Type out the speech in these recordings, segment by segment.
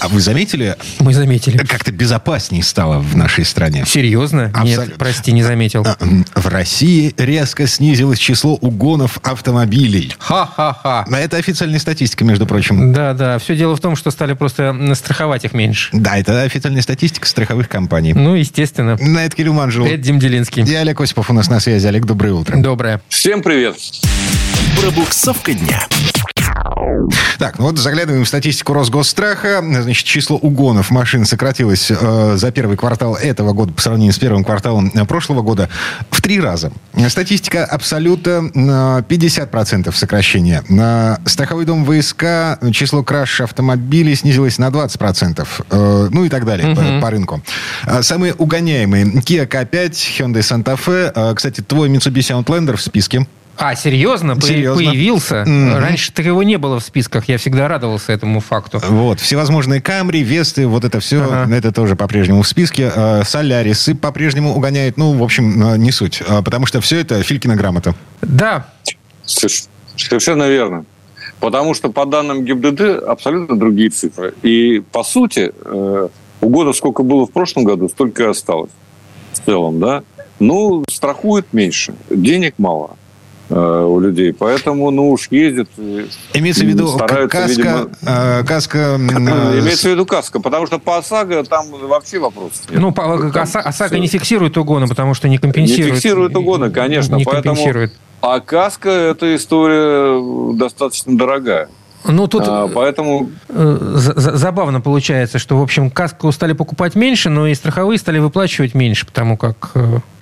А вы заметили, Мы заметили. как-то безопаснее стало в нашей стране? Серьезно? Абсолютно. Нет, прости, не заметил. А, В России резко снизилось число угонов автомобилей. Ха-ха-ха. А Это официальная статистика, между прочим. Да, да. Все дело в том, что стали просто страховать их меньше. Да, это официальная статистика страховых компаний. Ну, естественно. На это Кирилл. Это Дим Делинский. И Олег Осипов у нас на связи. Олег, доброе утро. Доброе. Всем привет. Пробуксовка дня. Так, ну вот заглядываем в статистику Росгосстраха. Значит, число угонов машин сократилось э, за первый квартал этого года по сравнению с первым кварталом э, прошлого года в три раза. Статистика абсолютно на 50% сокращения. На страховой дом ВСК число краш автомобилей снизилось на 20%. Э, ну и так далее по, по рынку. А Самые угоняемые. Kia K5, Hyundai Santa Fe. Э, Кстати, твой Mitsubishi Outlander в списке. А, серьезно? Серьезно. Появился? Мгм. Раньше так его не было в списках. Я всегда радовался этому факту. Вот, всевозможные Камри, Весты, вот это все, Ага. это тоже по-прежнему в списке. Э, Солярисы по-прежнему угоняет, ну, в общем, э, не суть. Э, Потому что все это Филькина грамота. Да. Соверш- Совершенно верно. Потому что по данным ГИБДД абсолютно другие цифры. И по сути, э, угодов сколько было в прошлом году, столько и осталось в целом, да. Ну, страхуют меньше, денег мало у людей, поэтому, ну уж ездят. э, Имеется в виду каска, видимо, э, каска... э, Имеется в виду каска, потому что по ОСАГО там вообще вопрос. нет. Ну, по- Там Оса- ОСАГО всё. не фиксирует угоны, потому что не компенсирует. Не фиксирует угоны, конечно, Не поэтому- компенсирует. А каска – это история достаточно дорогая. Ну, тут А, поэтому э, за- за- забавно получается, что, в общем, каску стали покупать меньше, но и страховые стали выплачивать меньше, потому как...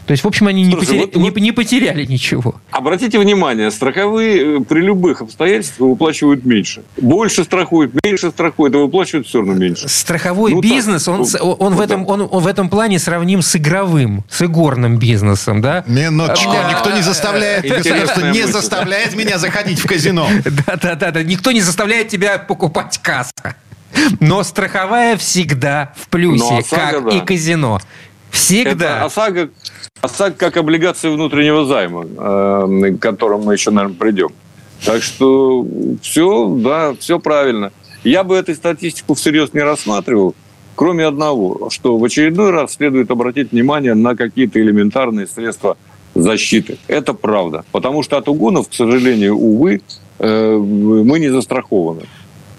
То есть, в общем, они не, Слушай, потери- вот- не- вот- не потеряли ничего. Обратите внимание, страховые э, при любых обстоятельствах выплачивают меньше. Больше страхуют, меньше страхуют, а выплачивают все равно меньше. Страховой Ну, так, бизнес, он, ну, с- он, в ну, этом, да. он, он в этом плане сравним с игровым, с игорным бизнесом, да? Минуточку, Да. никто не заставляет, государство не мысль. заставляет меня заходить в казино. Да-да-да, никто не заставляет тебя покупать каско. Но страховая всегда в плюсе, Но как да. и казино. Это Всегда. ОСАГО, ОСАГО как облигация внутреннего займа, к которому мы еще, наверное, придем. Так что все, да, все правильно. Я бы эту статистику всерьез не рассматривал, кроме одного, что в очередной раз следует обратить внимание на какие-то элементарные средства защиты. Это правда. Потому что от угонов, к сожалению, увы, э, мы не застрахованы.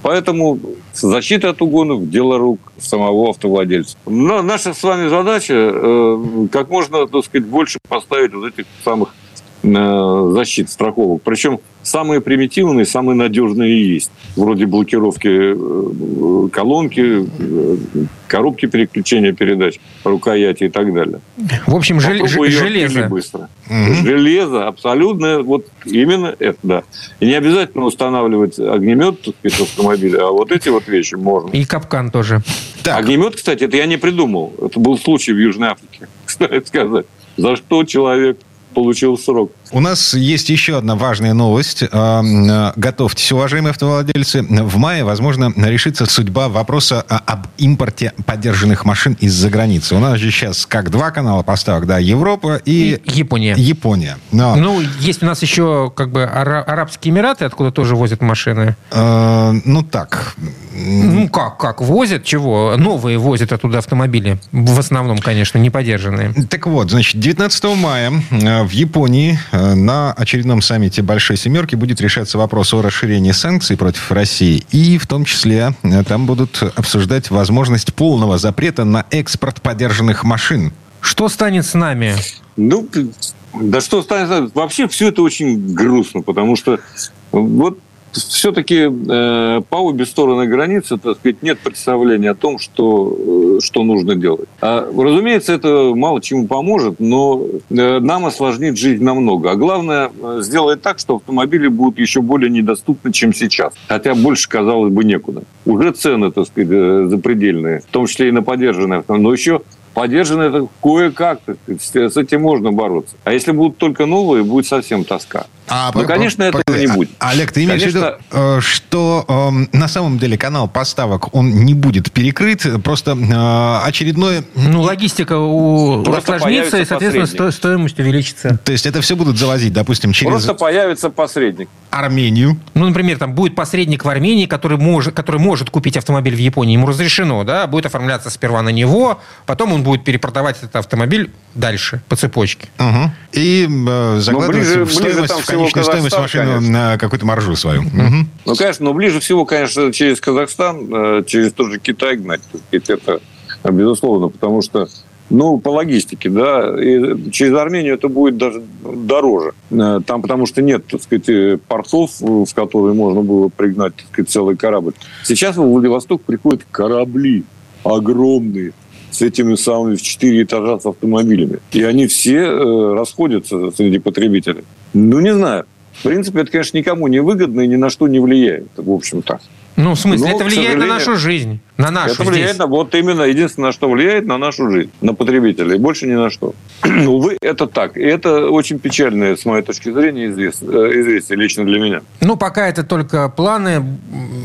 Поэтому защита от угонов – дело рук самого автовладельца. Но наша с вами задача э, как можно, так сказать, больше поставить вот этих самых защит, страховок. Причем самые примитивные, самые надежные и есть. Вроде блокировки э, колонки, э, коробки переключения передач, рукояти и так далее. В общем, жел- открыть железо. быстро. Мгм. Железо, абсолютно, вот именно это, да. И не обязательно устанавливать огнемет в автомобиле, а вот эти вот вещи можно. И капкан тоже. Так, Огнемет, кстати, это я не придумал. Это был случай в Южной Африке, кстати сказать. За что человек получил срок. У нас есть еще одна важная новость. А, а, Готовьтесь, уважаемые автовладельцы. В мае, возможно, решится судьба вопроса а, об импорте поддержанных машин из-за границы. У нас же сейчас как два канала поставок, да, Европа и И Япония. Япония. Но, Ну, есть у нас еще как бы Ара- Арабские Эмираты, откуда тоже возят машины. э, ну так, Ну, как, как, возят чего? Новые возят оттуда автомобили. В основном, конечно, не подержанные. Так вот, значит, 19 мая в Японии на очередном саммите Большой Семерки будет решаться вопрос о расширении санкций против России. И в том числе э, там будут обсуждать возможность полного запрета на экспорт подержанных машин. Что станет с нами? Ну, да что станет... Вообще все это очень грустно, потому что вот все-таки э, по обе стороны границы, так сказать, нет представления о том, что, э, что нужно делать. А, разумеется, это мало чему поможет, но э, нам осложнит жизнь намного. А главное, э, сделать так, что автомобили будут еще более недоступны, чем сейчас. Хотя больше, казалось бы, некуда. Уже цены, так сказать, э, запредельные, в том числе и на поддержанные автомобили. Но еще поддержанные это кое-как, с этим можно бороться. А если будут только новые, будет совсем тоска. А, Ну, конечно, этого погоди, не а- будет. Олег, ты имеешь в виду, Конечно. э, что эм, на самом деле канал поставок, он не будет перекрыт, просто э, очередное... Ну, логистика у Просто осложнится, и, соответственно, сто- стоимость увеличится. То есть это все будут завозить, допустим, через Просто появится посредник. Армению. Ну, например, там будет посредник в Армении, который может, который может купить автомобиль в Японии, ему разрешено, да, будет оформляться сперва на него, потом он будет перепродавать этот автомобиль дальше по цепочке. Мгм. И э, закладывать ближе- в ближе стоимость, там в всего стоимость Казахстан, машины конечно. на какую-то маржу свою. Мгм. Ну, конечно, но ближе всего, конечно, через Казахстан, э, через тот же Китай гнать. Это э, безусловно, потому что, ну, по логистике, да, и через Армению это будет даже дороже. Э, Там, потому что нет, так сказать, портов, в которые можно было пригнать, так сказать, целый корабль. Сейчас в Владивосток приходят корабли огромные, с этими самыми в четыре этажа с автомобилями. И они все э, расходятся среди потребителей. Ну, не знаю. В принципе, это, конечно, никому не выгодно и ни на что не влияет, в общем-то. Ну, в смысле, Но, это влияет на нашу жизнь, на нашу это влияет здесь. на, вот именно, единственное, что влияет, на нашу жизнь, на потребителей, больше ни на что. Увы, это так. И это очень печальное, с моей точки зрения, известие, э, известие лично для меня. Ну, пока это только планы,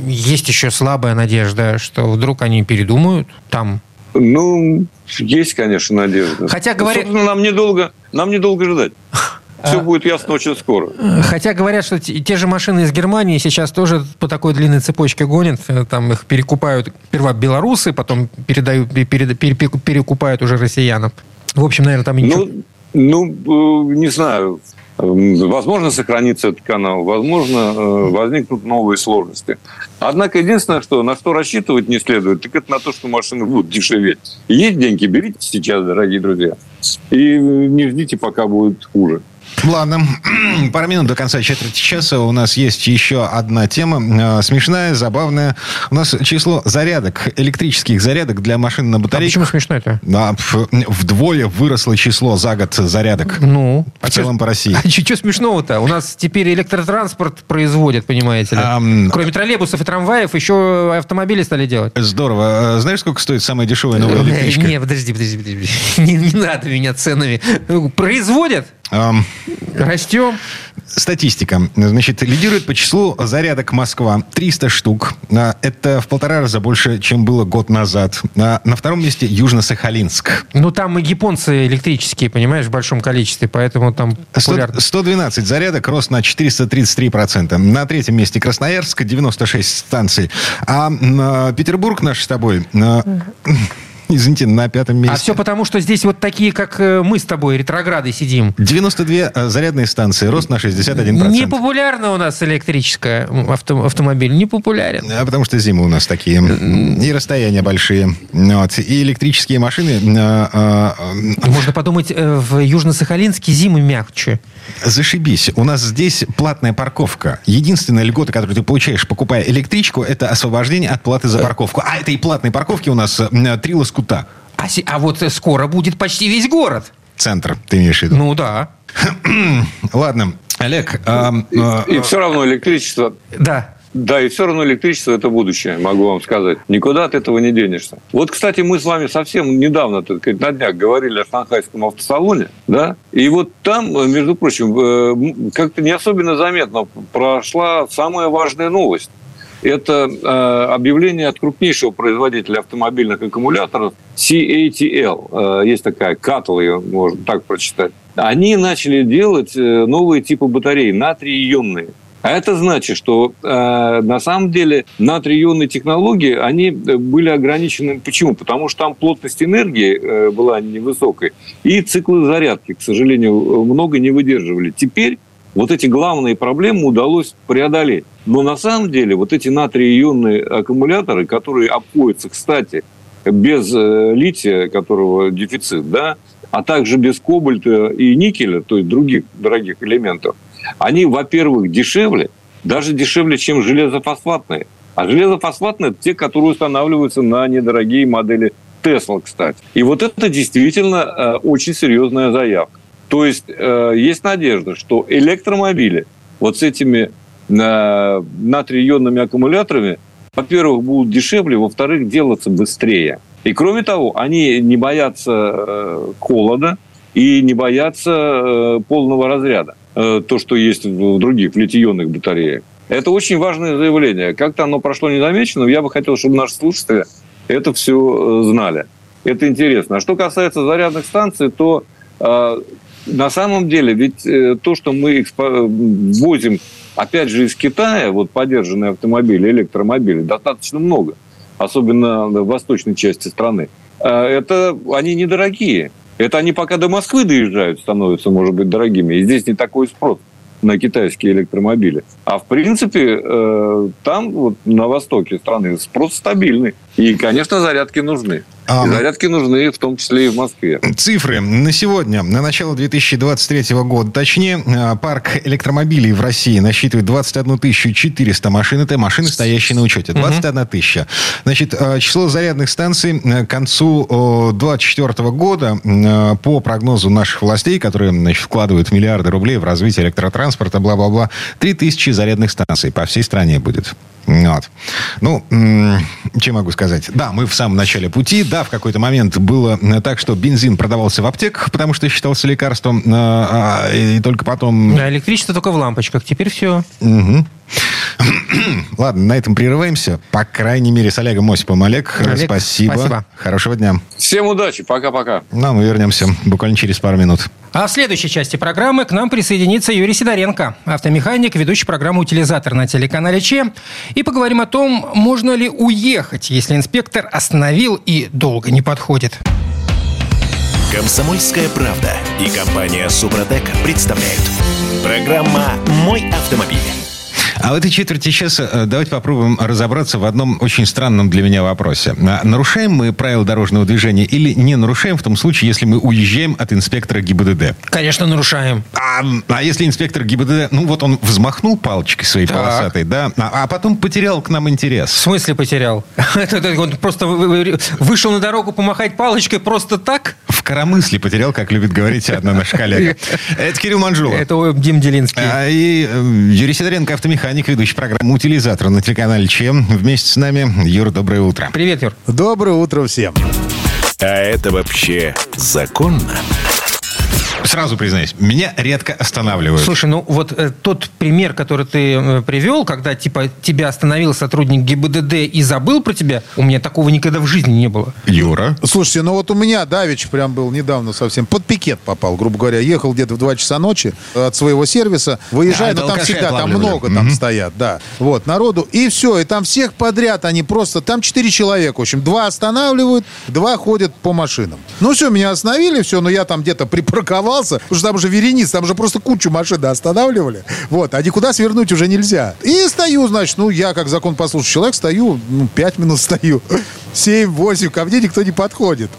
есть еще слабая надежда, что вдруг они передумают там. Ну, есть, конечно, надежда. Хотя говоря- Собственно, нам недолго, нам недолго ждать. Все А. будет ясно очень скоро. Хотя говорят, что те же машины из Германии сейчас тоже по такой длинной цепочке гонят. Э, Там их перекупают сперва белорусы, потом передают, перед- пере- перекупают уже россиянам. В общем, наверное, там и ничего. Ну, ну, э, не знаю. Эм, Возможно, сохранится этот канал, возможно, э, возникнут новые сложности. Однако, единственное, что на что рассчитывать не следует, так это на то, что машины будут дешеветь. Есть деньги, берите сейчас, дорогие друзья. И не ждите, пока будет хуже. Ладно, пару минут до конца четверти часа. У нас есть еще одна тема. э, Смешная, забавная. У нас число зарядок, электрических зарядок для машин на А батарейках. почему смешно это? Да, вдвое выросло число за год зарядок. Ну, В целом по России. А что смешного-то? У нас теперь электротранспорт производят, понимаете ли. Ам, Кроме троллейбусов и трамваев, еще автомобили стали делать. Здорово. Э, Знаешь, сколько стоит самая дешевая новая электричка? Не, подожди, подожди, подожди. Не, не надо меня ценами. Производят, растем. Статистика. Значит, лидирует по числу зарядок Москва. 300 штук. А, Это в полтора раза больше, чем было год назад. А На втором месте Южно-Сахалинск. Ну, там и японцы электрические, понимаешь, в большом количестве, поэтому там 100 популярно. 112 зарядок, рост на 433%. На третьем месте Красноярск, 96 станций. А м, Петербург наш с тобой, а, извините, на пятом месте. А все потому, что здесь вот такие, как э, мы с тобой, ретрограды, сидим. 92 а, зарядные станции, рост на 61%. Не популярна у нас электрическая авто- автомобиль, не популярен. А, Потому что зимы у нас такие. И расстояния большие. Вот. И электрические машины а, а, Можно подумать, э, в Южно-Сахалинске зимы мягче. Зашибись. У нас здесь платная парковка. Единственная льгота, которую ты получаешь, покупая электричку, это освобождение от платы за парковку. А этой платной парковки у нас э, три лоскута. А, се- а вот э, скоро будет почти весь город. Центр, ты имеешь в виду? Ну да. Ладно. Олег, а, а, И все равно электричество Да. Да, и все равно электричество – это будущее, могу вам сказать. Никуда от этого не денешься. Вот, кстати, мы с вами совсем недавно, так сказать, на днях говорили о шанхайском автосалоне, да, и вот там, э, между прочим, э, как-то не особенно заметно прошла самая важная новость. Это э, объявление от крупнейшего производителя автомобильных аккумуляторов CATL. Э, есть такая, CATL ее можно так прочитать. Они начали делать э, новые типы батарей, натрий-ионные. А это значит, что э, на самом деле натрий-ионные технологии, они были ограничены. Почему? Потому что там плотность энергии э, была невысокой, и циклы зарядки, к сожалению, много не выдерживали. Теперь вот эти главные проблемы удалось преодолеть. Но на самом деле вот эти натрий-ионные аккумуляторы, которые обходятся, кстати, без э, лития, которого дефицит, да, а также без кобальта и никеля, то есть других дорогих элементов, они, во-первых, дешевле, даже дешевле, чем железофосфатные. А железофосфатные – это те, которые устанавливаются на недорогие модели Тесла, кстати. И вот это действительно э, очень серьезная заявка. То есть э, есть надежда, что электромобили вот с этими э, натрий-ионными аккумуляторами, во-первых, будут дешевле, во-вторых, делаться быстрее. И кроме того, они не боятся э, холода, и не бояться э, полного разряда. Э, то, что есть в других, в литионных батареях. Это очень важное заявление. Как-то оно прошло незамеченным. Я бы хотел, чтобы наши слушатели это все знали. Это интересно. А что касается зарядных станций, то на самом деле, ведь то, что мы возим, опять же, из Китая, вот поддержанные автомобили, электромобили, достаточно много, особенно в восточной части страны. Это они недорогие. Это они пока до Москвы доезжают, становятся, может быть, дорогими. И здесь не такой спрос на китайские электромобили. А в принципе, э, там, вот, на востоке страны, спрос стабильный. И, конечно, зарядки нужны. А... И зарядки нужны, в том числе и в Москве. Цифры. На сегодня, на начало 2023 года, точнее, а, парк электромобилей в России насчитывает 21 400 машин. Это машины, стоящие на учете. 21 тысяча. Значит, а, число зарядных станций к концу 2024 года, по прогнозу наших властей, которые значит, вкладывают миллиарды рублей в развитие электротранспорта, бла-бла-бла, 3000 зарядных станций по всей стране будет. Вот. Ну, чем могу сказать? Да, мы в самом начале пути. Да, в какой-то момент было э, так, что бензин продавался в аптеках, потому что считался лекарством. А, а, и только потом... Да, электричество только в лампочках. Теперь все. Угу. Ладно, на этом прерываемся. По крайней мере, с Олегом Осиповым. Олег, Олег спасибо. спасибо. Хорошего дня. Всем удачи. Пока-пока. Ну, мы вернемся буквально через пару минут. А в следующей части программы к нам присоединится Юрий Сидоренко, автомеханик, ведущий программу «Утилизатор» на телеканале ЧЕ. И поговорим о том, можно ли уехать, если инспектор остановил и долго не подходит. Комсомольская правда и компания «Супротек» представляют. Программа «Мой автомобиль». А в этой четверти часа э, давайте попробуем разобраться в одном очень странном для меня вопросе. А нарушаем мы правила дорожного движения или не нарушаем в том случае, если мы уезжаем от инспектора ГИБДД? Конечно, нарушаем. А, а если инспектор ГИБДД, ну вот он взмахнул палочкой своей так. полосатой, да, а, а потом потерял к нам интерес? В смысле потерял? Он просто вышел на дорогу помахать палочкой просто так? В коромысле потерял, как любит говорить одна наша коллега. Это Кирилл Манжулов. Это Дим Делинский. А, и э, Юрий Сидоренко, автомеханик механик, ведущий программы «Утилизатор» на телеканале ЧЕМ. Вместе с нами Юр, доброе утро. Привет, Юр. Доброе утро всем. А это вообще законно? Сразу признаюсь, меня редко останавливают. Слушай, ну вот э, тот пример, который ты э, привел, когда типа тебя остановил сотрудник ГИБДД и забыл про тебя, у меня такого никогда в жизни не было. Юра? Слушайте, ну вот у меня Давич прям был недавно совсем под пикет попал, грубо говоря. Ехал где-то в 2 часа ночи от своего сервиса, выезжая, да, но там всегда, там много там стоят, да. Вот, народу. И все, и там всех подряд они просто, там четыре человека, в общем, два останавливают, два ходят по машинам. Ну все, меня остановили, все, но я там где-то припарковал сорвался, потому что там уже вереница, там же просто кучу машин останавливали. Вот, а никуда свернуть уже нельзя. И стою, значит, ну, я как закон послушный человек стою, ну, пять минут стою. семь, восемь, ко мне никто не подходит.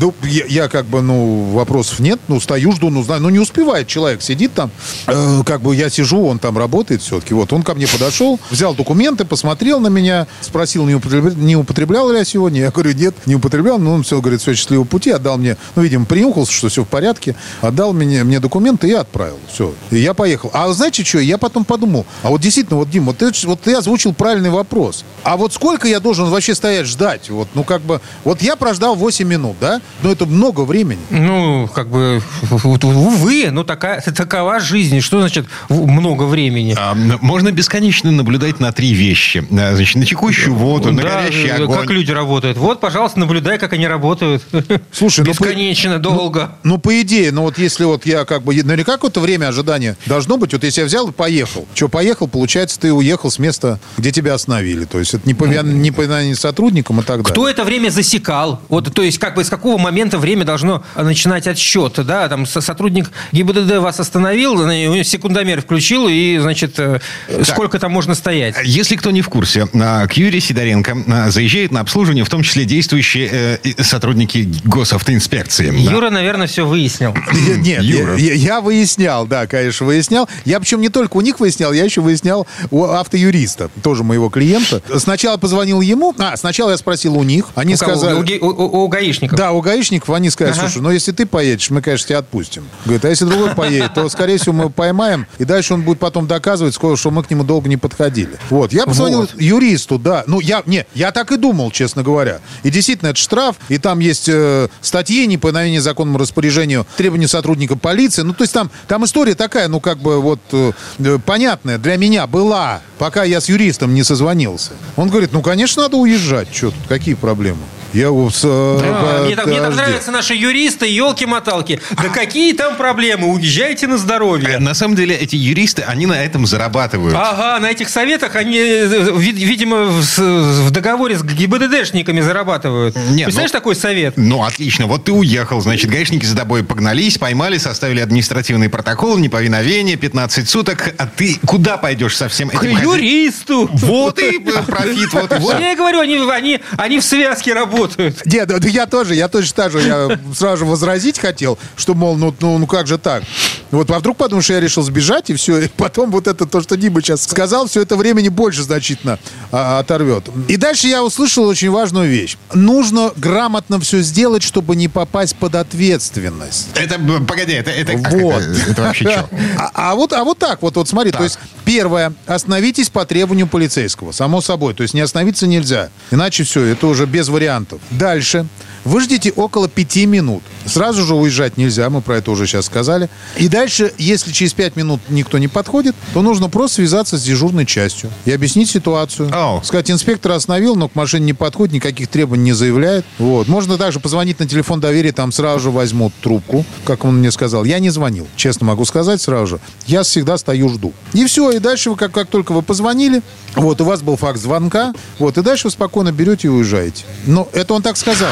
Ну, я, я как бы, ну, вопросов нет. Ну, стою, жду, ну, знаю, ну, не успевает человек. Сидит там, э, как бы я сижу, он там работает все-таки. Вот, он ко мне подошел, взял документы, посмотрел на меня, спросил, не употреблял, не употреблял ли я сегодня. Я говорю, нет, не употреблял. Ну, он все, говорит, все, счастливого пути. Отдал мне, ну, видимо, принюхался, что все в порядке. Отдал мне, мне документы и отправил. Все. И я поехал. А знаете что, я потом подумал, а вот действительно, вот, Дим, вот ты, вот ты озвучил правильный вопрос. А вот сколько я должен вообще стоять ждать? Вот, ну, как бы, вот я прождал 8 минут, да? Но это много времени. Ну, как бы, увы, ну, такая, такова жизнь. Что значит много времени? А, можно бесконечно наблюдать на три вещи. Значит, на текущую воду, да, на горящий огонь. как люди работают. Вот, пожалуйста, наблюдай, как они работают. Слушай, бесконечно, ну, долго. Ну, ну, по идее, ну, вот если вот я как бы, наверняка какое-то время ожидания должно быть. Вот если я взял и поехал. Что, поехал, получается, ты уехал с места, где тебя остановили. То есть это не по, не по сотрудникам и так далее. Кто это время засекал? Вот, то есть, как бы, с какого момента время должно начинать отсчет, да, там сотрудник ГИБДД вас остановил, секундомер включил, и, значит, э, так. сколько там можно стоять? Если кто не в курсе, к Юрию Сидоренко заезжает на обслуживание, в том числе действующие э, сотрудники госавтоинспекции. Юра, наверное, все выяснил. Нет, Юра. Я, я выяснял, да, конечно, выяснял. Я причем не только у них выяснял, я еще выяснял у автоюриста, тоже моего клиента. Сначала позвонил ему, а, сначала я спросил у них, они у сказали... У, у, у, у гаишников? Да, у гаишников, они скажут, Ага. слушай, ну если ты поедешь, мы, конечно, тебя отпустим. Говорит, а если другой поедет, то, скорее всего, мы поймаем, и дальше он будет потом доказывать, что мы к нему долго не подходили. Вот, я позвонил Вот. юристу, да. Ну, я, не, я так и думал, честно говоря. И действительно, это штраф, и там есть э, статьи неповиновение законному распоряжению, требования сотрудника полиции. Ну, то есть там, там история такая, ну, как бы вот э, э, понятная для меня была, пока я с юристом не созвонился. Он говорит, ну, конечно, надо уезжать. Что тут, какие проблемы? Я его с, э, Да, так, мне так нравятся наши юристы, елки-моталки. Да какие там проблемы? Уезжайте на здоровье. На самом деле эти юристы, они на этом зарабатывают. Ага, на этих советах они, э, вид- видимо, в, договоре с ГИБДДшниками зарабатывают. Не, Представляешь ну- такой совет? Ну, отлично. Вот ты уехал, значит, гаишники за тобой погнались, поймали, составили административный протокол, неповиновение, 15 суток. А ты куда пойдешь со всем К этим? юристу. Вот и профит, вот и все. я говорю, они, они, они в связке работают. Нет, я тоже, я точно так же, я сразу же возразить хотел, что, мол, ну, ну, ну как же так? Вот, а вдруг потому что я решил сбежать, и все, и потом вот это, то, что Дима сейчас сказал, все это времени больше значительно а, оторвет. И дальше я услышал очень важную вещь. Нужно грамотно все сделать, чтобы не попасть под ответственность. Это, погоди, это, это, Вот. это, это вообще что? А, а вот, а вот так, вот, вот смотри, то есть первое, остановитесь по требованию полицейского, само собой, то есть не остановиться нельзя, иначе все, это уже без вариантов. Дальше, вы ждите около пяти минут, сразу же уезжать нельзя, мы про это уже сейчас сказали. И дальше, если через пять минут никто не подходит, то нужно просто связаться с дежурной частью и объяснить ситуацию. Ау. Сказать, инспектор остановил, но к машине не подходит, никаких требований не заявляет. Вот. Можно также позвонить на телефон доверия, там сразу же возьмут трубку, как он мне сказал. Я не звонил, честно могу сказать сразу же. Я всегда стою, жду. И все, и дальше, вы, как, как только вы позвонили, вот, у вас был факт звонка, вот, и дальше вы спокойно берете и уезжаете. Но это он так сказал.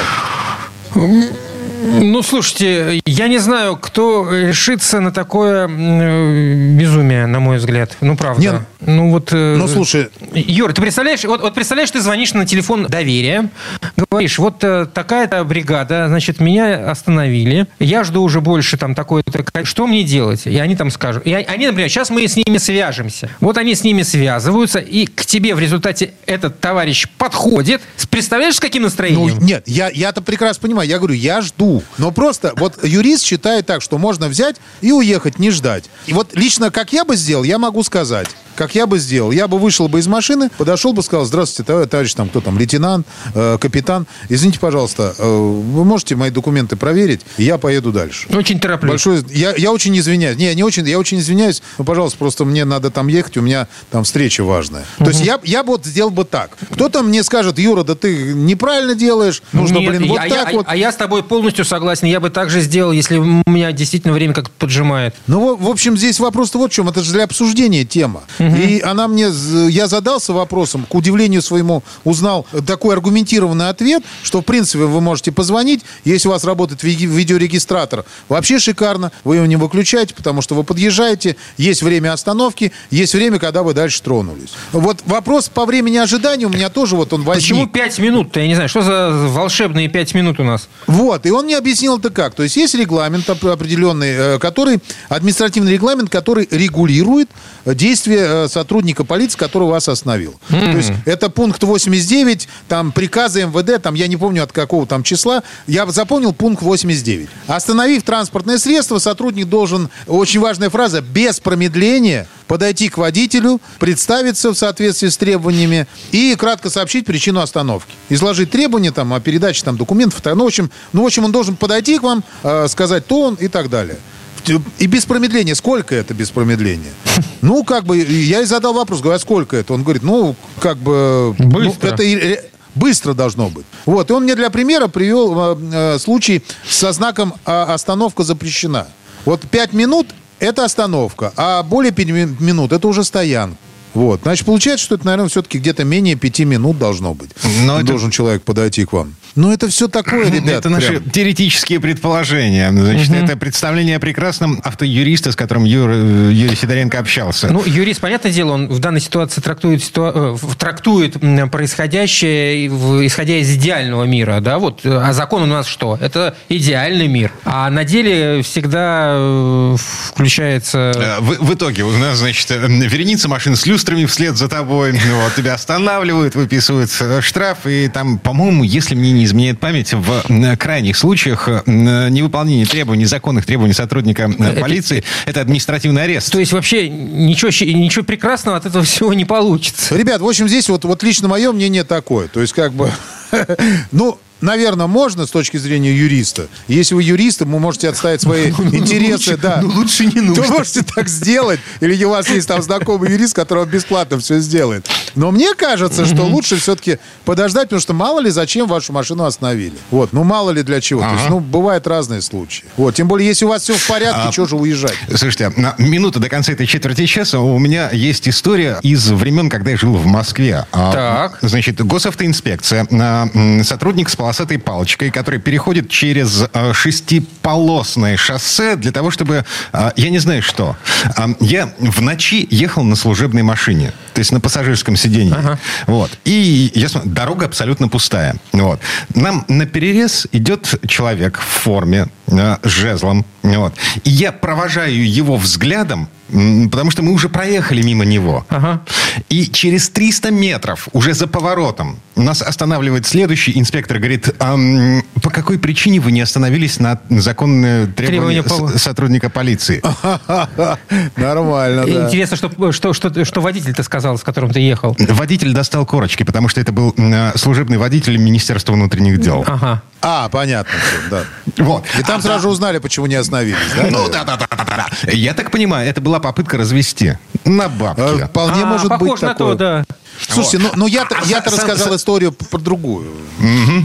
嗯。Ну, слушайте, я не знаю, кто решится на такое м, безумие, на мой взгляд. Ну, правда. Не, ну, вот... э, Ну, слушай, Юр, ты представляешь, вот, вот представляешь, ты звонишь на телефон доверия, говоришь, вот э, такая-то бригада, значит, меня остановили, я жду уже больше там такой-то, что мне делать? И они там скажут, и они, например, сейчас мы с ними свяжемся. Вот они с ними связываются, и к тебе в результате этот товарищ подходит. Представляешь, с каким Ну, настроением? нет, я, я-то прекрасно понимаю. Я говорю, я жду. Но просто вот юрист считает так, что можно взять и уехать, не ждать. И вот лично как я бы сделал, я могу сказать. Как я бы сделал? Я бы вышел бы из машины, подошел бы, сказал, здравствуйте, товарищ, товарищ там, кто там, лейтенант, э, капитан. Извините, пожалуйста, э, вы можете мои документы проверить, и я поеду дальше. Очень тороплюсь. Большое, я, я очень извиняюсь. Не, не очень, я очень извиняюсь. Но, пожалуйста, просто мне надо там ехать, у меня там встреча важная. То есть я, я бы вот сделал бы так. Кто-то мне скажет, Юра, да ты неправильно делаешь. Нужно, Нет, блин, вот я- так я- вот. А я с тобой полностью согласен. Я бы так же сделал, если у меня действительно время как-то поджимает. Ну, в- общем, здесь вопрос-то вот в чем. Это же для обсуждения тема. И она мне... Я задался вопросом, к удивлению своему узнал такой аргументированный ответ, что, в принципе, вы можете позвонить, если у вас работает ви- видеорегистратор. Вообще шикарно. Вы его не выключаете, потому что вы подъезжаете, есть время остановки, есть время, когда вы дальше тронулись. Вот вопрос по времени ожидания у меня тоже вот он возник. Почему пять минут-то? Я не знаю, что за волшебные пять минут у нас? Вот, и он мне объяснил это как. То есть есть регламент оп- определенный, э, который, административный регламент, который регулирует э, действия э, сотрудника полиции, который вас остановил. То есть это пункт 89, там приказы МВД, там я не помню от какого там числа, я запомнил пункт 89. Остановив транспортное средство, сотрудник должен, очень важная фраза, без промедления подойти к водителю, представиться в соответствии с требованиями и кратко сообщить причину остановки. Изложить требования там, о передаче там, документов. Ну, в общем, ну, в общем, он должен подойти к вам, э, сказать тон и так далее. И без промедления. Сколько это без промедления? Ну, как бы, я и задал вопрос, говорю, а сколько это? Он говорит, ну, как бы... ну, Быстро. это и- э, Быстро должно быть. Вот. И он мне для примера привел э, э, случай со знаком а, «Остановка запрещена». Вот пять минут – это остановка, а более пяти ми- минут – это уже стоянка. Вот. Значит, получается, что это, наверное, все-таки где-то менее пяти минут должно быть. Но это- Должен человек подойти к вам. Ну, это все такое, ребят. это наши прям. теоретические предположения. Значит, это представление о прекрасном автоюриста, с которым Юра, э, Юрий Сидоренко общался. Ну, юрист, понятное дело, он в данной ситуации трактует, ситуа- э, трактует происходящее, исходя из идеального мира, да, вот. А закон у нас что? Это идеальный мир. А на деле всегда э, включается... Э, В, в итоге у нас, значит, э, вереница машин с люстрами вслед за тобой. Вот, тебя останавливают, выписывают э, штраф. И там, по-моему, если мне не изменяет память, в крайних случаях э, невыполнение требований, законных требований сотрудника э, полиции – это административный арест. То есть вообще ничего, ничего прекрасного от этого всего не получится. Ребят, в общем, здесь вот, вот лично мое мнение такое. То есть, как бы, ну, наверное, можно с точки зрения юриста. Если вы юристы, вы можете отставить свои интересы, да. ну, лучше не нужно. можете так сделать. Или у вас есть там знакомый юрист, который вам бесплатно все сделает. Но мне кажется, что лучше все-таки подождать, потому что мало ли зачем вашу машину остановили. Вот, ну мало ли для чего. То есть, ну, бывают разные случаи. Вот, тем более, если у вас все в порядке, чего же уезжать? Слушайте, на минуту до конца этой четверти часа у меня есть история из времен, когда я жил в Москве. А, Так. Значит, госавтоинспекция, а, сотрудник с полосатой палочкой, который переходит через а, шестиполосное шоссе для того, чтобы... а, Я не знаю что. А, Я в ночи ехал на служебной машине, то есть на пассажирском сиденье. Вот. И я смотрю, дорога абсолютно пустая. Вот. Нам на перерез идет человек в форме, э, с жезлом. Вот. И я провожаю его взглядом, потому что мы уже проехали мимо него. Ага. И через 300 метров, уже за поворотом, нас останавливает следующий инспектор. Говорит, «Ам, по какой причине вы не остановились на законные требования, по- сотрудника полиции? Нормально, да. Интересно, что, что, что, что водитель-то сказал, с которым ты ехал. Водитель достал корочки, потому что это был м, служебный водитель Министерства внутренних дел. Ага. А, понятно все, да. Вот. И там сразу же узнали, почему не остановились, да? Ну да, да, да, да, да, да. Я так понимаю, это была попытка развести на бабки. Э, Вполне А, может быть похож на такое. то, да. Слушайте, ну, ну я-то, А я-то сам- рассказал сам- историю про другую.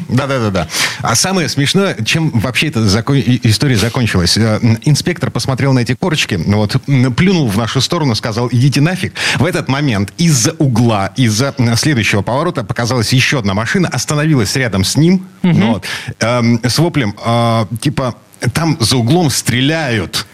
Да, да, да, да. А самое смешное, чем вообще эта закон- история закончилась. Э, Инспектор посмотрел на эти корочки, ну вот, плюнул в нашу сторону, сказал, идите нафиг. В этот момент из-за угла, из-за следующего поворота показалась еще одна машина, остановилась рядом с ним, ну вот, эм, с воплем, э, типа, там за углом стреляют.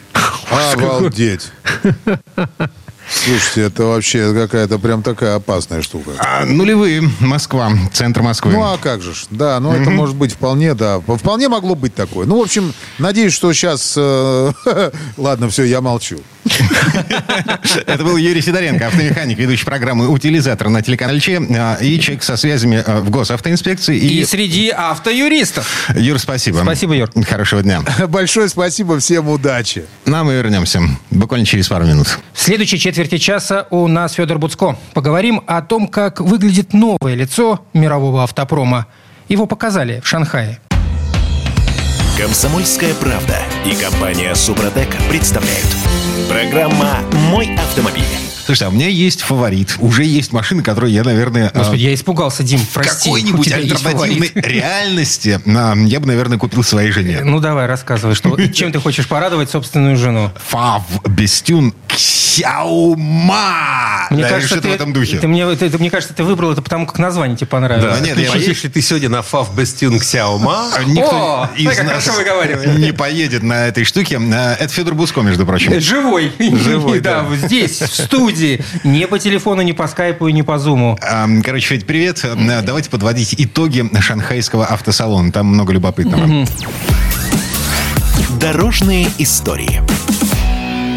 Обалдеть. Слушайте, это вообще какая-то прям такая опасная штука. А, нулевые, Москва, центр Москвы. Ну, а как же ж. Да, ну это может быть вполне, да. Вполне могло быть такое. Ну, в общем, надеюсь, что сейчас... Ладно, все, я молчу. Это был Юрий Сидоренко, автомеханик, ведущий программы «Утилизатор» на телеканале Че, а, и человек со связями а, в госавтоинспекции. И И, среди автоюристов. Юр, спасибо. Спасибо, Юр. Хорошего дня. Большое спасибо, всем удачи. Нам мы вернемся буквально через пару минут. В следующей четверти часа у нас Федор Буцко. Поговорим о том, как выглядит новое лицо мирового автопрома. Его показали в Шанхае. Комсомольская правда и компания Супротек представляют. Программа «Мой автомобиль». Слушайте, а у меня есть фаворит. Уже есть машина, которую я, наверное... а, Господи, я испугался, Дим, прости. какой-нибудь альтернативной реальности а, я бы, наверное, купил своей жене. Ну давай, рассказывай, что, чем ты хочешь порадовать собственную жену. Фав Бестюн Ксяума. Мне Да, кажется, ты, в этом духе. ты мне, ты- ты- мне кажется, ты выбрал это потому, как название тебе понравилось. Да, нет, я Поедешь ли ты сегодня на Фав Бестюн Ксяома? А Никто О, из как нас не поедет на этой штуке. А, Это Федор Буско, между прочим. Живой. Живой, да. да. здесь, в студии. Не по телефону, не по скайпу и не по зуму. А, Короче, Федь, привет. А, Давайте подводить итоги шанхайского автосалона. Там много любопытного. Дорожные истории.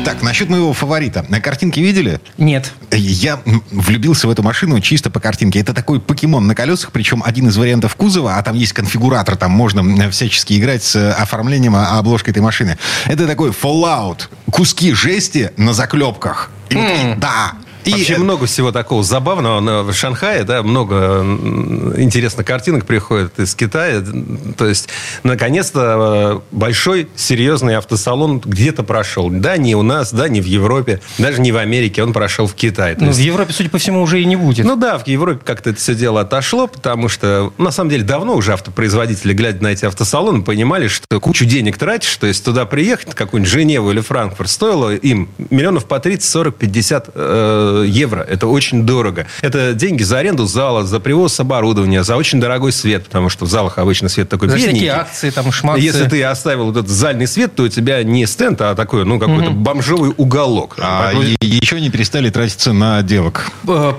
Так, насчет моего фаворита. На картинке видели? Нет. Я влюбился в эту машину чисто по картинке. Это такой покемон на колесах, причем один из вариантов кузова, а там есть конфигуратор, там можно всячески играть с э, оформлением, а, обложкой этой машины. Это такой Fallout. Куски жести на заклепках. И вот, и- да. И, Вообще много всего такого забавного. Но в Шанхае, да, много интересных картинок приходит из Китая. То есть, наконец-то, э, большой, серьезный автосалон где-то прошел. Да, не у нас, да, не в Европе, даже не в Америке. Он прошел в Китае. То Ну, в есть- Европе, судя по всему, уже и не будет. Ну да, в Европе как-то это все дело отошло, потому что, на самом деле, давно уже автопроизводители, глядя на эти автосалоны, понимали, что кучу денег тратишь, то есть туда приехать, какую-нибудь Женеву или Франкфурт, стоило им миллионов по 30, 40, 50 э, евро. Это очень дорого. Это деньги за аренду зала, за привоз оборудования, за очень дорогой свет, потому что в залах обычно свет такой За всякие бедненький. акции, там, шмакцы. Если ты оставил вот этот зальный свет, то у тебя не стенд, а такой, ну, какой-то бомжовый уголок. а, Поэтому и- еще не перестали тратиться на девок. Э,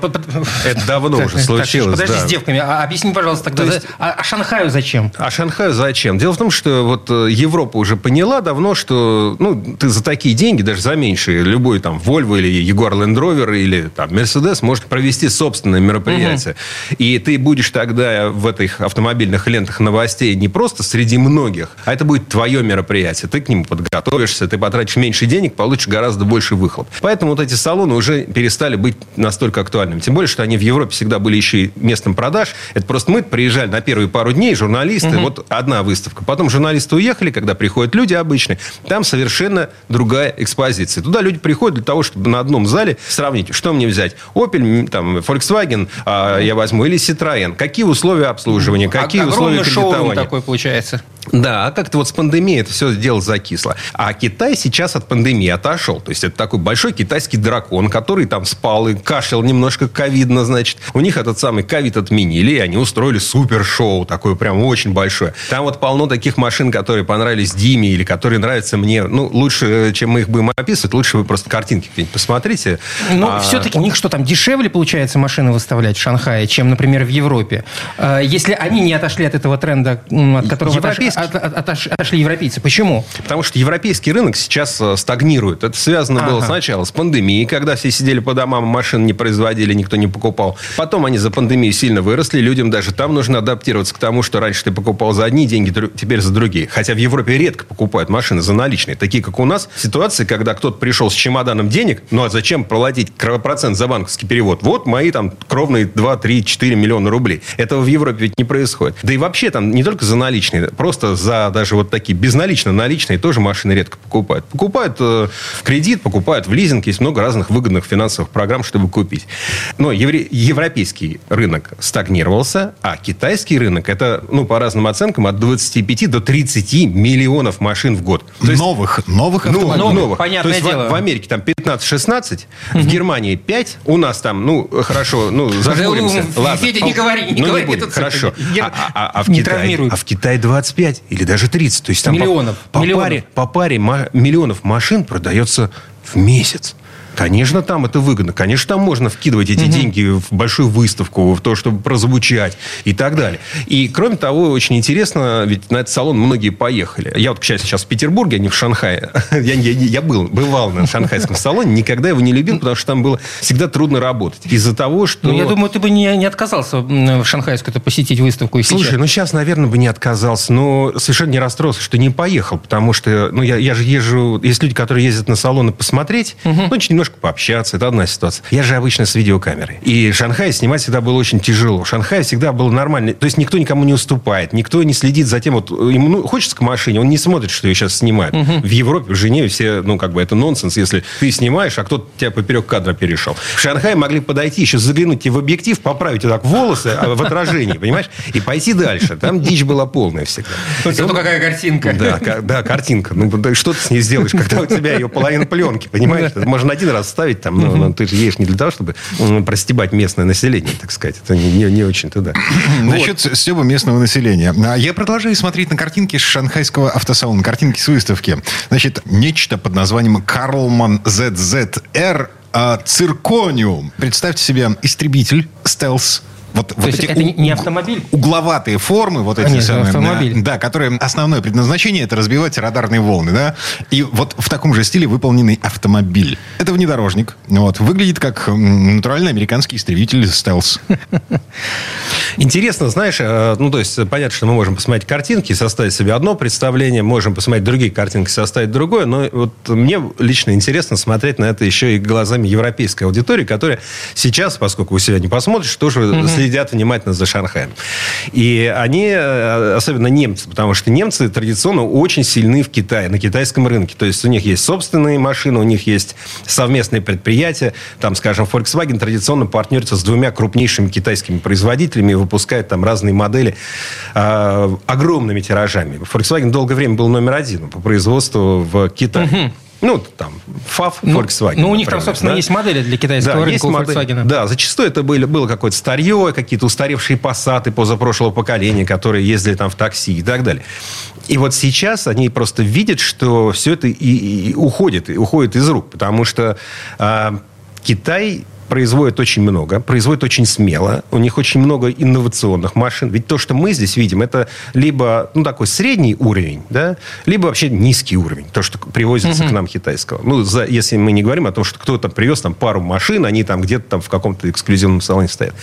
Это давно Так, уже так, случилось. Подожди, да. с девками. А, объясни, пожалуйста, тогда. То есть- за- А, а Шанхаю зачем? А Шанхаю зачем? Дело в том, что вот э, Европа уже поняла давно, что ну, ты за такие деньги, даже за меньшие, любой там Volvo или Jaguar Land Rover или там Mercedes может провести собственное мероприятие. Угу. И ты будешь тогда в этих автомобильных лентах новостей не просто среди многих, а это будет твое мероприятие. Ты к нему подготовишься, ты потратишь меньше денег, получишь гораздо больше выхлоп. Поэтому вот эти салоны уже перестали быть настолько актуальными. Тем более, что они в Европе всегда были еще и местом продаж. Это просто мы приезжали на первые пару дней, журналисты, угу. вот одна выставка. Потом журналисты уехали, когда приходят люди обычные, там совершенно другая экспозиция. Туда люди приходят для того, чтобы на одном зале сравнить, что мне взять. Opel, там, Volkswagen а, я возьму или Citroën. Какие условия обслуживания, какие а, условия кредитования. такой получается. Да, а как-то вот с пандемией это все дело закисло. А Китай сейчас от пандемии отошел. То есть это такой большой китайский дракон, который там спал и кашлял немножко ковидно, значит. У них этот самый ковид отменили, и они устроили супер-шоу такое прям очень большое. Там вот полно таких машин, которые понравились Диме или которые нравятся мне. Ну, лучше, чем мы их будем описывать, лучше вы просто картинки какие-нибудь посмотрите. Но а... все-таки у них что там, дешевле получается машины выставлять в Шанхае, чем, например, в Европе? А, если они не отошли от этого тренда, от которого Европейский... от, от, отошли европейцы. Почему? Потому что европейский рынок сейчас э, стагнирует. Это связано ага. было сначала с пандемией, когда все сидели по домам, машин не производили, никто не покупал. Потом они за пандемию сильно выросли, людям даже там нужно адаптироваться к тому, что раньше ты покупал за одни деньги, теперь за другие. Хотя в Европе редко покупают машины за наличные. Такие, как у нас, ситуации, когда кто-то пришел с чемоданом денег, ну а зачем платить процент за банковский перевод? Вот мои там кровные 2, 3, 4 миллиона рублей. Этого в Европе ведь не происходит. Да и вообще там не только за наличные, просто за даже вот такие безналично наличные тоже машины редко покупают. Покупают э, в кредит, покупают в лизинг. Есть много разных выгодных финансовых программ, чтобы купить. Но евре, европейский рынок стагнировался, а китайский рынок это, ну, по разным оценкам, от 25 до 30 миллионов машин в год. То есть, новых, новых ну, автомобилей. Ну, новых. Понятное То есть дело. В, в Америке там 15-16, в Германии 5, у нас там, ну, хорошо, ну, зажмуримся. Ладно. Федя, не говори, не ну, говори. Не Хорошо. А, а, а, в Китае, а в Китае 25 или даже 30. То есть там миллионов, по, миллионов. По, паре, по паре миллионов машин продается в месяц. Конечно, там это выгодно. Конечно, там можно вкидывать эти угу. деньги в большую выставку, в то, чтобы прозвучать и так далее. И, кроме того, очень интересно, ведь на этот салон многие поехали. Я вот, к счастью, сейчас в Петербурге, а не в Шанхае. я, я, я был, бывал на шанхайском салоне, никогда его не любил, потому что там было всегда трудно работать. Из-за того, что... Ну, я думаю, ты бы не, не отказался в шанхайскую посетить выставку. Слушай, сейчас. ну сейчас, наверное, бы не отказался, но совершенно не расстроился, что не поехал, потому что, ну, я, я же езжу... Есть люди, которые ездят на салоны посмотреть, угу. ну, немножко немножко пообщаться. Это одна ситуация. Я же обычно с видеокамерой. И Шанхай снимать всегда было очень тяжело. Шанхай всегда был нормальный. То есть никто никому не уступает. Никто не следит за тем, вот ему ну, хочется к машине, он не смотрит, что ее сейчас снимают. Угу. В Европе, в Женеве все, ну, как бы это нонсенс, если ты снимаешь, а кто-то тебя поперек кадра перешел. В Шанхае могли подойти, еще заглянуть тебе в объектив, поправить вот так волосы а, в отражении, понимаешь? И пойти дальше. Там дичь была полная всегда. Зато какая картинка. Да, да, картинка. Ну, что ты с ней сделаешь, когда у тебя ее половина пленки, понимаешь? Можно один раз ставить там, ну, ну, ты же едешь не для того, чтобы простебать местное население, так сказать. Это не, не, не очень-то да. Насчет вот. стеба местного населения. А я продолжаю смотреть на картинки с шанхайского автосалона, картинки с выставки. Значит, нечто под названием Карлман ZZR а, циркониум. Представьте себе истребитель, стелс, вот, То вот есть эти это не автомобиль? Угловатые формы, вот эти а, самые. автомобиль. Да, которые основное предназначение это разбивать радарные волны, да. И вот в таком же стиле выполненный автомобиль. Это внедорожник. Вот. Выглядит как натуральный американский истребитель стелс. Интересно, знаешь, э, ну, то есть, понятно, что мы можем посмотреть картинки, составить себе одно представление, можем посмотреть другие картинки, составить другое, но вот мне лично интересно смотреть на это еще и глазами европейской аудитории, которая сейчас, поскольку вы себя не посмотришь, тоже mm следят внимательно за Шанхаем. И они, э, особенно немцы, потому что немцы традиционно очень сильны в Китае, на китайском рынке. То есть у них есть собственные машины, у них есть совместные предприятия. Там, скажем, Volkswagen традиционно партнерится с двумя крупнейшими китайскими производителями и выпускает там разные модели э, огромными тиражами. Volkswagen долгое время был номер один по производству в Китае. Угу. Ну, там, ФАФ, ну, Volkswagen. Ну, у них там, собственно, да? есть модели для китайского да, рынка у Volkswagen. Да, зачастую это были, было какое-то старье, какие-то устаревшие пассаты позапрошлого поколения, которые ездили там в такси и так далее. И вот сейчас они просто видят, что все это и, и уходит, и уходит из рук, потому что э, Китай производят очень много, производят очень смело. У них очень много инновационных машин. Ведь то, что мы здесь видим, это либо ну, такой средний уровень, да, либо вообще низкий уровень. То, что привозится угу. к нам китайского. Ну, за, если мы не говорим о том, что кто-то привез там пару машин, они там где-то там в каком-то эксклюзивном салоне стоят.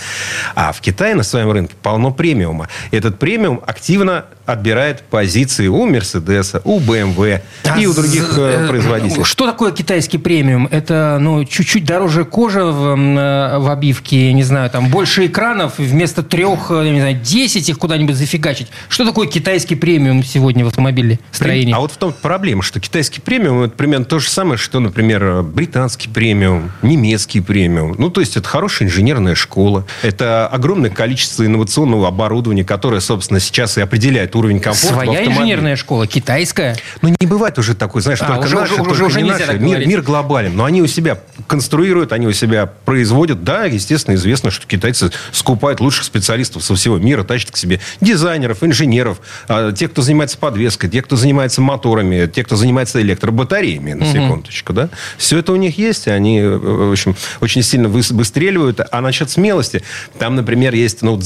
А в Китае на своем рынке полно премиума. И этот премиум активно отбирает позиции у Мерседеса, у BMW а и у других э, э, производителей. Что такое китайский премиум? Это ну, чуть-чуть дороже кожа в, э, в обивке, не знаю, там больше экранов, вместо трех, не знаю, десять их куда-нибудь зафигачить. Что такое китайский премиум сегодня в автомобиле строении? А вот в том проблема, что китайский премиум это примерно то же самое, что, например, британский премиум, немецкий премиум. Ну, то есть это хорошая инженерная школа, это огромное количество инновационного оборудования, которое, собственно, сейчас и определяет уровень комфорта Своя инженерная школа, китайская? Ну, не бывает уже такой, знаешь, а, только уже, наши, уже, только уже не наши. Мир, мир глобален. Но они у себя конструируют, они у себя производят. Да, естественно, известно, что китайцы скупают лучших специалистов со всего мира, тащат к себе дизайнеров, инженеров, а, тех, кто занимается подвеской, тех, кто занимается моторами, тех, кто занимается электробатареями, на секундочку, да. Все это у них есть, и они, э, в общем, очень сильно выстреливают. А насчет смелости, там, например, есть, ну,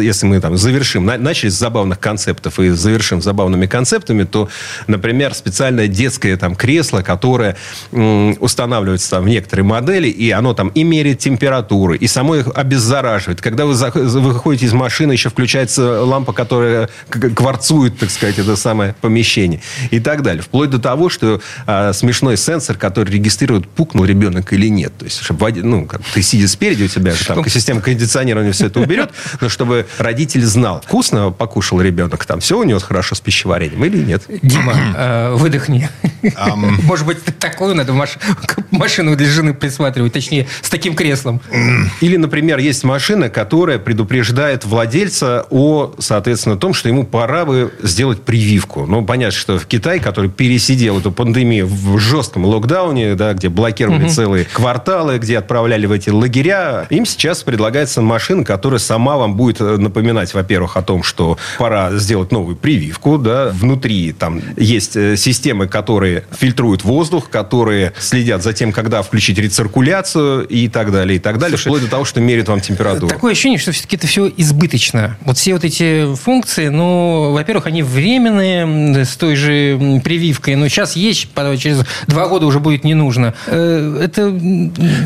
если мы там завершим, начали с забавных концептов и завершим забавными концептами, то, например, специальное детское там кресло, которое устанавливается там в некоторые модели, и оно там и меряет температуру, и само их обеззараживает. Когда вы выходите из машины, еще включается лампа, которая кварцует, так сказать, это самое помещение. И так далее. Вплоть до того, что а, смешной сенсор, который регистрирует, пукнул ребенок или нет. То есть, чтобы, ну, как ты сидишь спереди, у тебя там система кондиционирования все это уберет, но чтобы родитель знал, вкусно покушал ребенок, там все у него хорошо с пищеварением или нет. Дима, э, выдохни. Может быть, такую надо машину для жены присматривать, точнее, с таким креслом. Или, например, есть машина, которая предупреждает владельца о, соответственно, том, что ему пора бы сделать прививку. Ну, понятно, что в Китае, который пересидел эту пандемию в жестком локдауне, да, где блокировали целые кварталы, где отправляли в эти лагеря, им сейчас предлагается машина, которая сама вам будет э, напоминать, во-первых, о том, что пора сделать новую прививку, да, внутри там есть э, системы, которые фильтруют воздух, которые следят за тем, когда включить рециркуляцию и так далее, и так далее, Слушай, вплоть до того, что меряют вам температуру. Такое ощущение, что все-таки это все избыточно. Вот все вот эти функции, ну, во-первых, они временные, с той же прививкой, но сейчас есть, через два года уже будет не нужно. Э, это...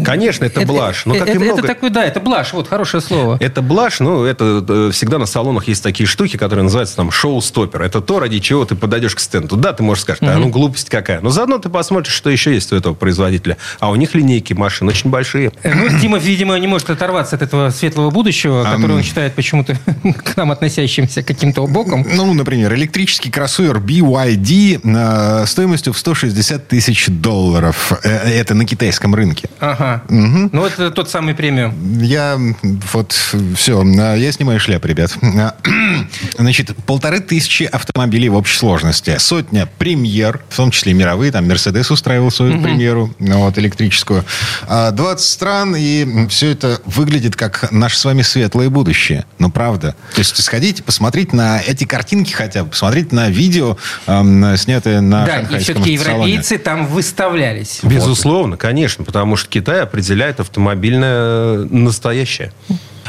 Конечно, это, это блажь. Но как это, и много... это такой, да, это блажь, вот, хорошее слово. Это блажь, ну, это э, всегда на салонах есть такие штуки, которые называются там шоу-стоппер. Это то, ради чего ты подойдешь к стенду. Да, ты можешь сказать, а ну глупость какая. Но заодно ты посмотришь, что еще есть у этого производителя. А у них линейки машин очень большие. Э, ну, Дима, видимо, не может оторваться от этого светлого будущего, которое он считает почему-то к нам относящимся каким-то боком. Ну, например, электрический кроссовер BYD э, стоимостью в 160 тысяч долларов. Э, это на китайском рынке. Ага. Угу. Ну, это тот самый премиум. Я вот все, я снимаю шляп, ребят. Значит, полторы тысячи автомобилей в общей сложности. Сотня премьер, в том числе мировые. Там Мерседес устраивал свою угу. премьеру, ну, вот, электрическую. 20 а, стран, и все это выглядит как наше с вами светлое будущее. Ну, правда. То есть сходите, посмотрите на эти картинки хотя бы, посмотрите на видео, эм, снятое на Да, и все-таки европейцы там выставлялись. Безусловно, вот. конечно, потому что Китай определяет автомобильное настоящее.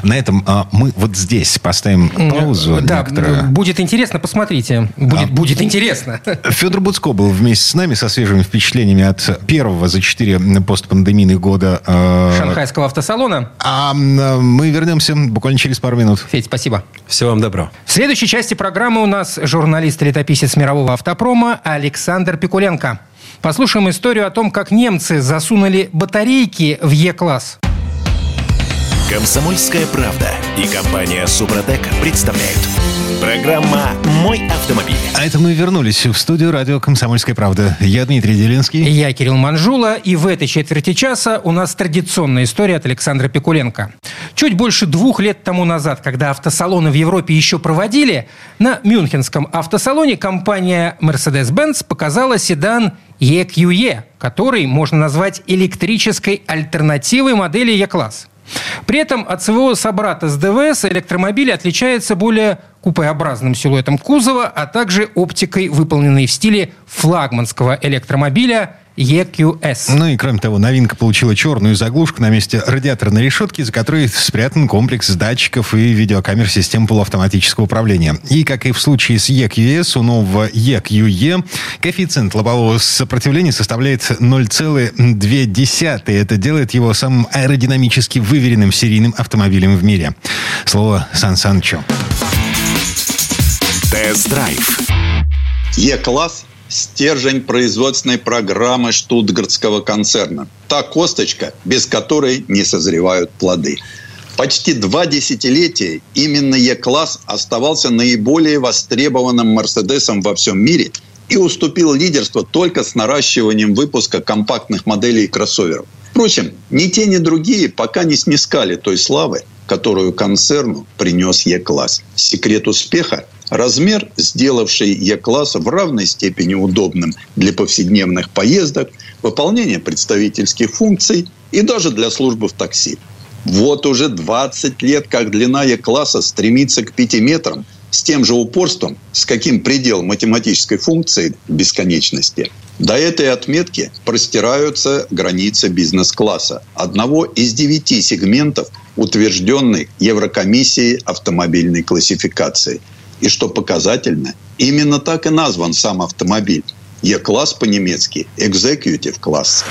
На этом а, мы вот здесь поставим паузу. Да, некоторую. будет интересно, посмотрите. Будет, а, будет интересно. Федор Буцко был вместе с нами со свежими впечатлениями от первого за четыре постпандемийных года э, Шанхайского автосалона. А мы вернемся буквально через пару минут. Федь, спасибо. Всего вам доброго. В следующей части программы у нас журналист и летописец мирового автопрома Александр Пикуленко. Послушаем историю о том, как немцы засунули батарейки в Е-класс. Комсомольская правда и компания Супротек представляют. Программа «Мой автомобиль». А это мы вернулись в студию радио «Комсомольская правда». Я Дмитрий Делинский. Я Кирилл Манжула. И в этой четверти часа у нас традиционная история от Александра Пикуленко. Чуть больше двух лет тому назад, когда автосалоны в Европе еще проводили, на Мюнхенском автосалоне компания Mercedes-Benz показала седан EQE, который можно назвать электрической альтернативой модели E-класс. При этом от своего собрата с ДВС электромобиль отличается более купеобразным силуэтом кузова, а также оптикой, выполненной в стиле флагманского электромобиля EQS. Ну и кроме того, новинка получила черную заглушку на месте радиаторной решетки, за которой спрятан комплекс датчиков и видеокамер систем полуавтоматического управления. И, как и в случае с EQS, у нового EQE коэффициент лобового сопротивления составляет 0,2. Это делает его самым аэродинамически выверенным серийным автомобилем в мире. Слово Сан Санчо. Тест-драйв. Е-класс – стержень производственной программы штутгартского концерна. Та косточка, без которой не созревают плоды. Почти два десятилетия именно Е-класс оставался наиболее востребованным Мерседесом во всем мире и уступил лидерство только с наращиванием выпуска компактных моделей кроссоверов. Впрочем, ни те, ни другие пока не снискали той славы, которую концерну принес Е-класс. Секрет успеха – размер, сделавший Е-класс в равной степени удобным для повседневных поездок, выполнения представительских функций и даже для службы в такси. Вот уже 20 лет, как длина Е-класса стремится к 5 метрам – с тем же упорством, с каким предел математической функции бесконечности. До этой отметки простираются границы бизнес-класса, одного из девяти сегментов, утвержденной Еврокомиссией автомобильной классификации. И что показательно, именно так и назван сам автомобиль. Е-класс по-немецки – Executive класс.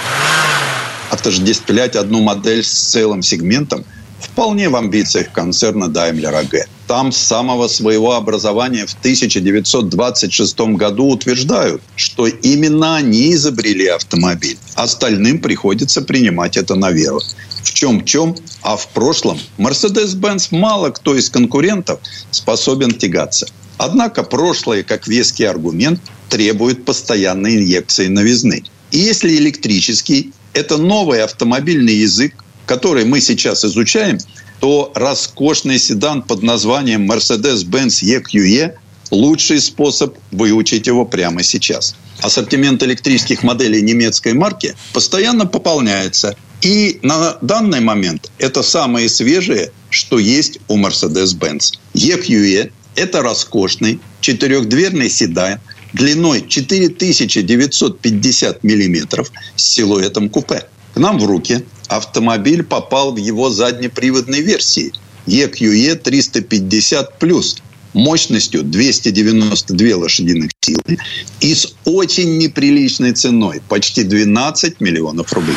Отождествлять одну модель с целым сегментом вполне в амбициях концерна Daimler AG. Там с самого своего образования в 1926 году утверждают, что именно они изобрели автомобиль. Остальным приходится принимать это на веру. В чем-чем, а в прошлом Mercedes-Benz мало кто из конкурентов способен тягаться. Однако прошлое, как веский аргумент, требует постоянной инъекции новизны. И если электрический – это новый автомобильный язык, который мы сейчас изучаем – то роскошный седан под названием Mercedes-Benz EQE – лучший способ выучить его прямо сейчас. Ассортимент электрических моделей немецкой марки постоянно пополняется. И на данный момент это самые свежие, что есть у Mercedes-Benz. EQE – это роскошный четырехдверный седан длиной 4950 миллиметров с силуэтом купе. К нам в руки автомобиль попал в его заднеприводной версии EQE 350+, мощностью 292 лошадиных силы и с очень неприличной ценой – почти 12 миллионов рублей.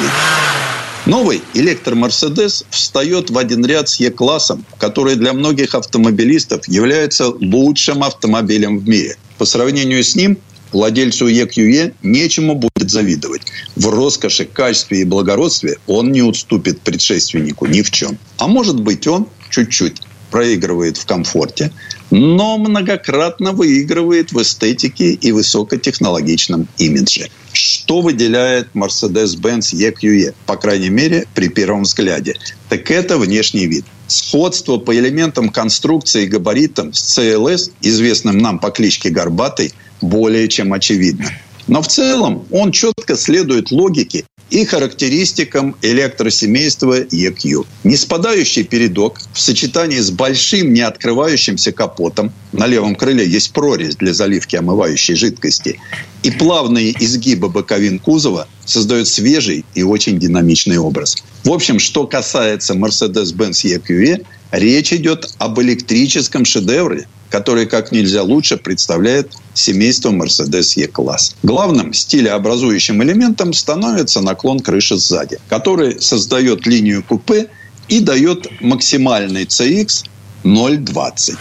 Новый электромерседес встает в один ряд с Е-классом, который для многих автомобилистов является лучшим автомобилем в мире. По сравнению с ним владельцу EQE нечему будет завидовать. В роскоши, качестве и благородстве он не уступит предшественнику ни в чем. А может быть, он чуть-чуть проигрывает в комфорте, но многократно выигрывает в эстетике и высокотехнологичном имидже. Что выделяет Mercedes-Benz EQE, по крайней мере, при первом взгляде? Так это внешний вид. Сходство по элементам конструкции и габаритам с CLS, известным нам по кличке Горбатый, более чем очевидно. Но в целом он четко следует логике и характеристикам электросемейства EQ. Неспадающий передок в сочетании с большим неоткрывающимся капотом, на левом крыле есть прорезь для заливки омывающей жидкости, и плавные изгибы боковин кузова создают свежий и очень динамичный образ. В общем, что касается Mercedes-Benz EQE, речь идет об электрическом шедевре, который как нельзя лучше представляет семейство Mercedes E-класс. Главным стилеобразующим элементом становится наклон крыши сзади, который создает линию купе и дает максимальный CX 0,20.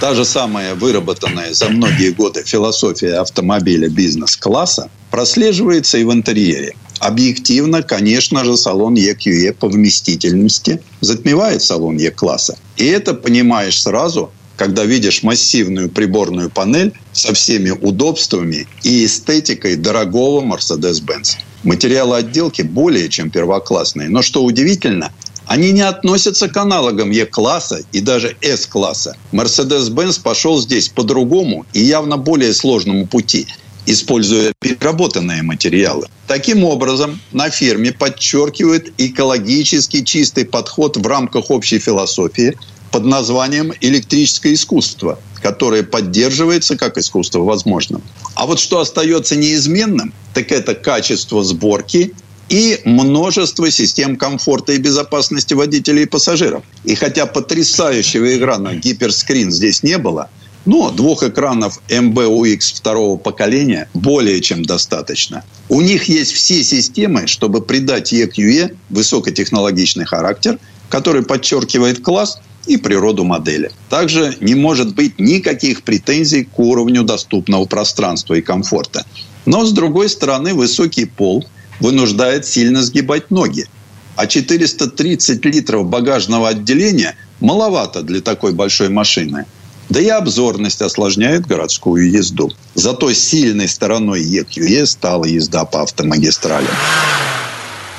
Та же самая выработанная за многие годы философия автомобиля бизнес-класса прослеживается и в интерьере. Объективно, конечно же, салон EQE по вместительности затмевает салон E-класса. И это понимаешь сразу, когда видишь массивную приборную панель со всеми удобствами и эстетикой дорогого Mercedes-Benz. Материалы отделки более чем первоклассные. Но что удивительно, они не относятся к аналогам Е-класса и даже С-класса. Mercedes-Benz пошел здесь по другому и явно более сложному пути – используя переработанные материалы. Таким образом, на ферме подчеркивают экологически чистый подход в рамках общей философии, под названием «Электрическое искусство», которое поддерживается как искусство возможным. А вот что остается неизменным, так это качество сборки и множество систем комфорта и безопасности водителей и пассажиров. И хотя потрясающего экрана гиперскрин здесь не было, но двух экранов MBUX второго поколения более чем достаточно. У них есть все системы, чтобы придать EQE высокотехнологичный характер, который подчеркивает класс и природу модели. Также не может быть никаких претензий к уровню доступного пространства и комфорта. Но, с другой стороны, высокий пол вынуждает сильно сгибать ноги. А 430 литров багажного отделения маловато для такой большой машины. Да и обзорность осложняет городскую езду. Зато сильной стороной EQE стала езда по автомагистралям.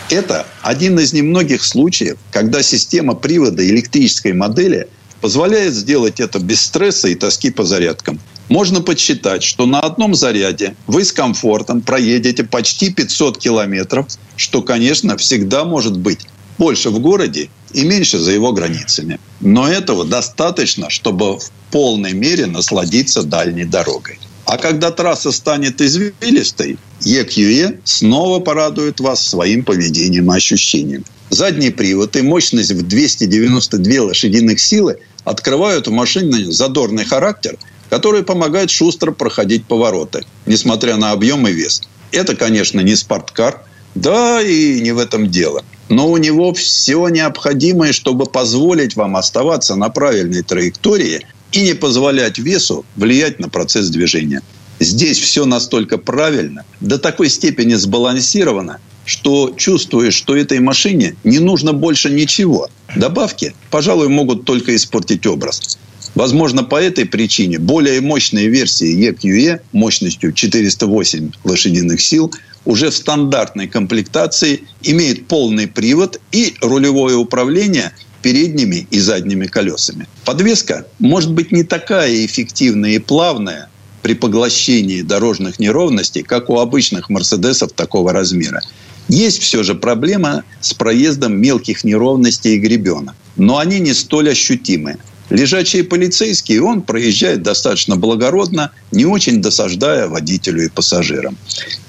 Это один из немногих случаев, когда система привода электрической модели позволяет сделать это без стресса и тоски по зарядкам. Можно подсчитать, что на одном заряде вы с комфортом проедете почти 500 километров, что, конечно, всегда может быть больше в городе и меньше за его границами. Но этого достаточно, чтобы в полной мере насладиться дальней дорогой. А когда трасса станет извилистой, EQE снова порадует вас своим поведением и ощущением. Задний привод и мощность в 292 лошадиных силы открывают у машины задорный характер, который помогает шустро проходить повороты, несмотря на объем и вес. Это, конечно, не спорткар, да и не в этом дело. Но у него все необходимое, чтобы позволить вам оставаться на правильной траектории и не позволять весу влиять на процесс движения. Здесь все настолько правильно, до такой степени сбалансировано, что чувствуешь, что этой машине не нужно больше ничего. Добавки, пожалуй, могут только испортить образ. Возможно, по этой причине более мощные версии EQE мощностью 408 лошадиных сил уже в стандартной комплектации имеют полный привод и рулевое управление – передними и задними колесами. Подвеска может быть не такая эффективная и плавная при поглощении дорожных неровностей, как у обычных «Мерседесов» такого размера. Есть все же проблема с проездом мелких неровностей и гребенок. Но они не столь ощутимы. Лежачие полицейские он проезжает достаточно благородно, не очень досаждая водителю и пассажирам.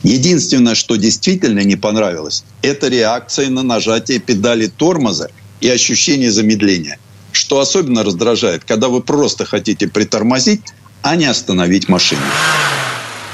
Единственное, что действительно не понравилось, это реакция на нажатие педали тормоза и ощущение замедления. Что особенно раздражает, когда вы просто хотите притормозить, а не остановить машину.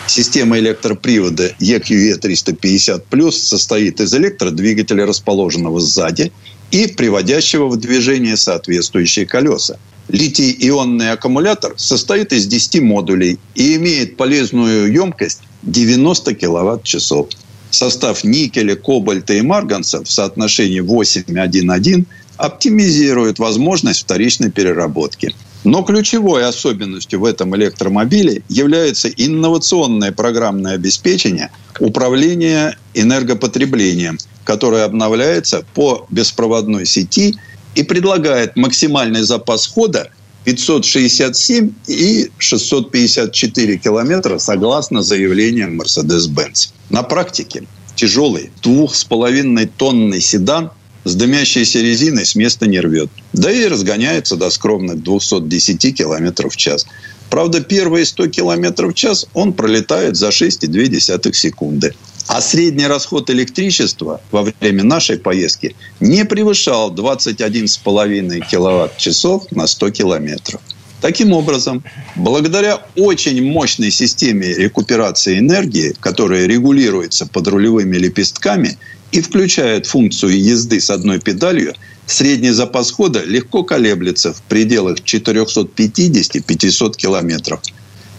Система электропривода EQE 350 состоит из электродвигателя, расположенного сзади, и приводящего в движение соответствующие колеса. Литий-ионный аккумулятор состоит из 10 модулей и имеет полезную емкость 90 киловатт-часов. Состав никеля, кобальта и марганца в соотношении 8:1:1 оптимизирует возможность вторичной переработки. Но ключевой особенностью в этом электромобиле является инновационное программное обеспечение управления энергопотреблением, которое обновляется по беспроводной сети и предлагает максимальный запас хода 567 и 654 километра согласно заявлениям Mercedes-Benz. На практике тяжелый двух с половиной тонный седан с дымящейся резиной с места не рвет. Да и разгоняется до скромных 210 км в час. Правда, первые 100 км в час он пролетает за 6,2 секунды. А средний расход электричества во время нашей поездки не превышал 21,5 киловатт-часов на 100 километров. Таким образом, благодаря очень мощной системе рекуперации энергии, которая регулируется под рулевыми лепестками и включает функцию езды с одной педалью, средний запас хода легко колеблется в пределах 450-500 километров.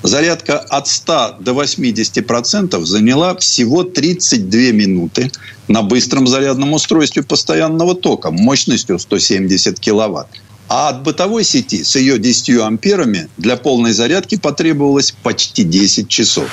Зарядка от 100 до 80% заняла всего 32 минуты на быстром зарядном устройстве постоянного тока мощностью 170 киловатт. А от бытовой сети с ее 10 амперами для полной зарядки потребовалось почти 10 часов.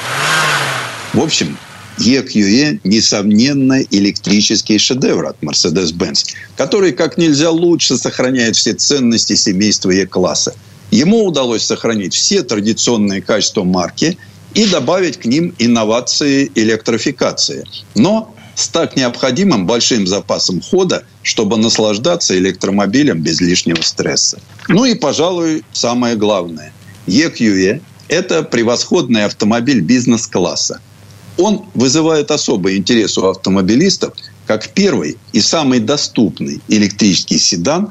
В общем, EQE, несомненно, электрический шедевр от Mercedes-Benz, который как нельзя лучше сохраняет все ценности семейства E-класса. Ему удалось сохранить все традиционные качества марки и добавить к ним инновации электрификации. Но с так необходимым большим запасом хода, чтобы наслаждаться электромобилем без лишнего стресса. Ну и, пожалуй, самое главное. EQE – это превосходный автомобиль бизнес-класса. Он вызывает особый интерес у автомобилистов как первый и самый доступный электрический седан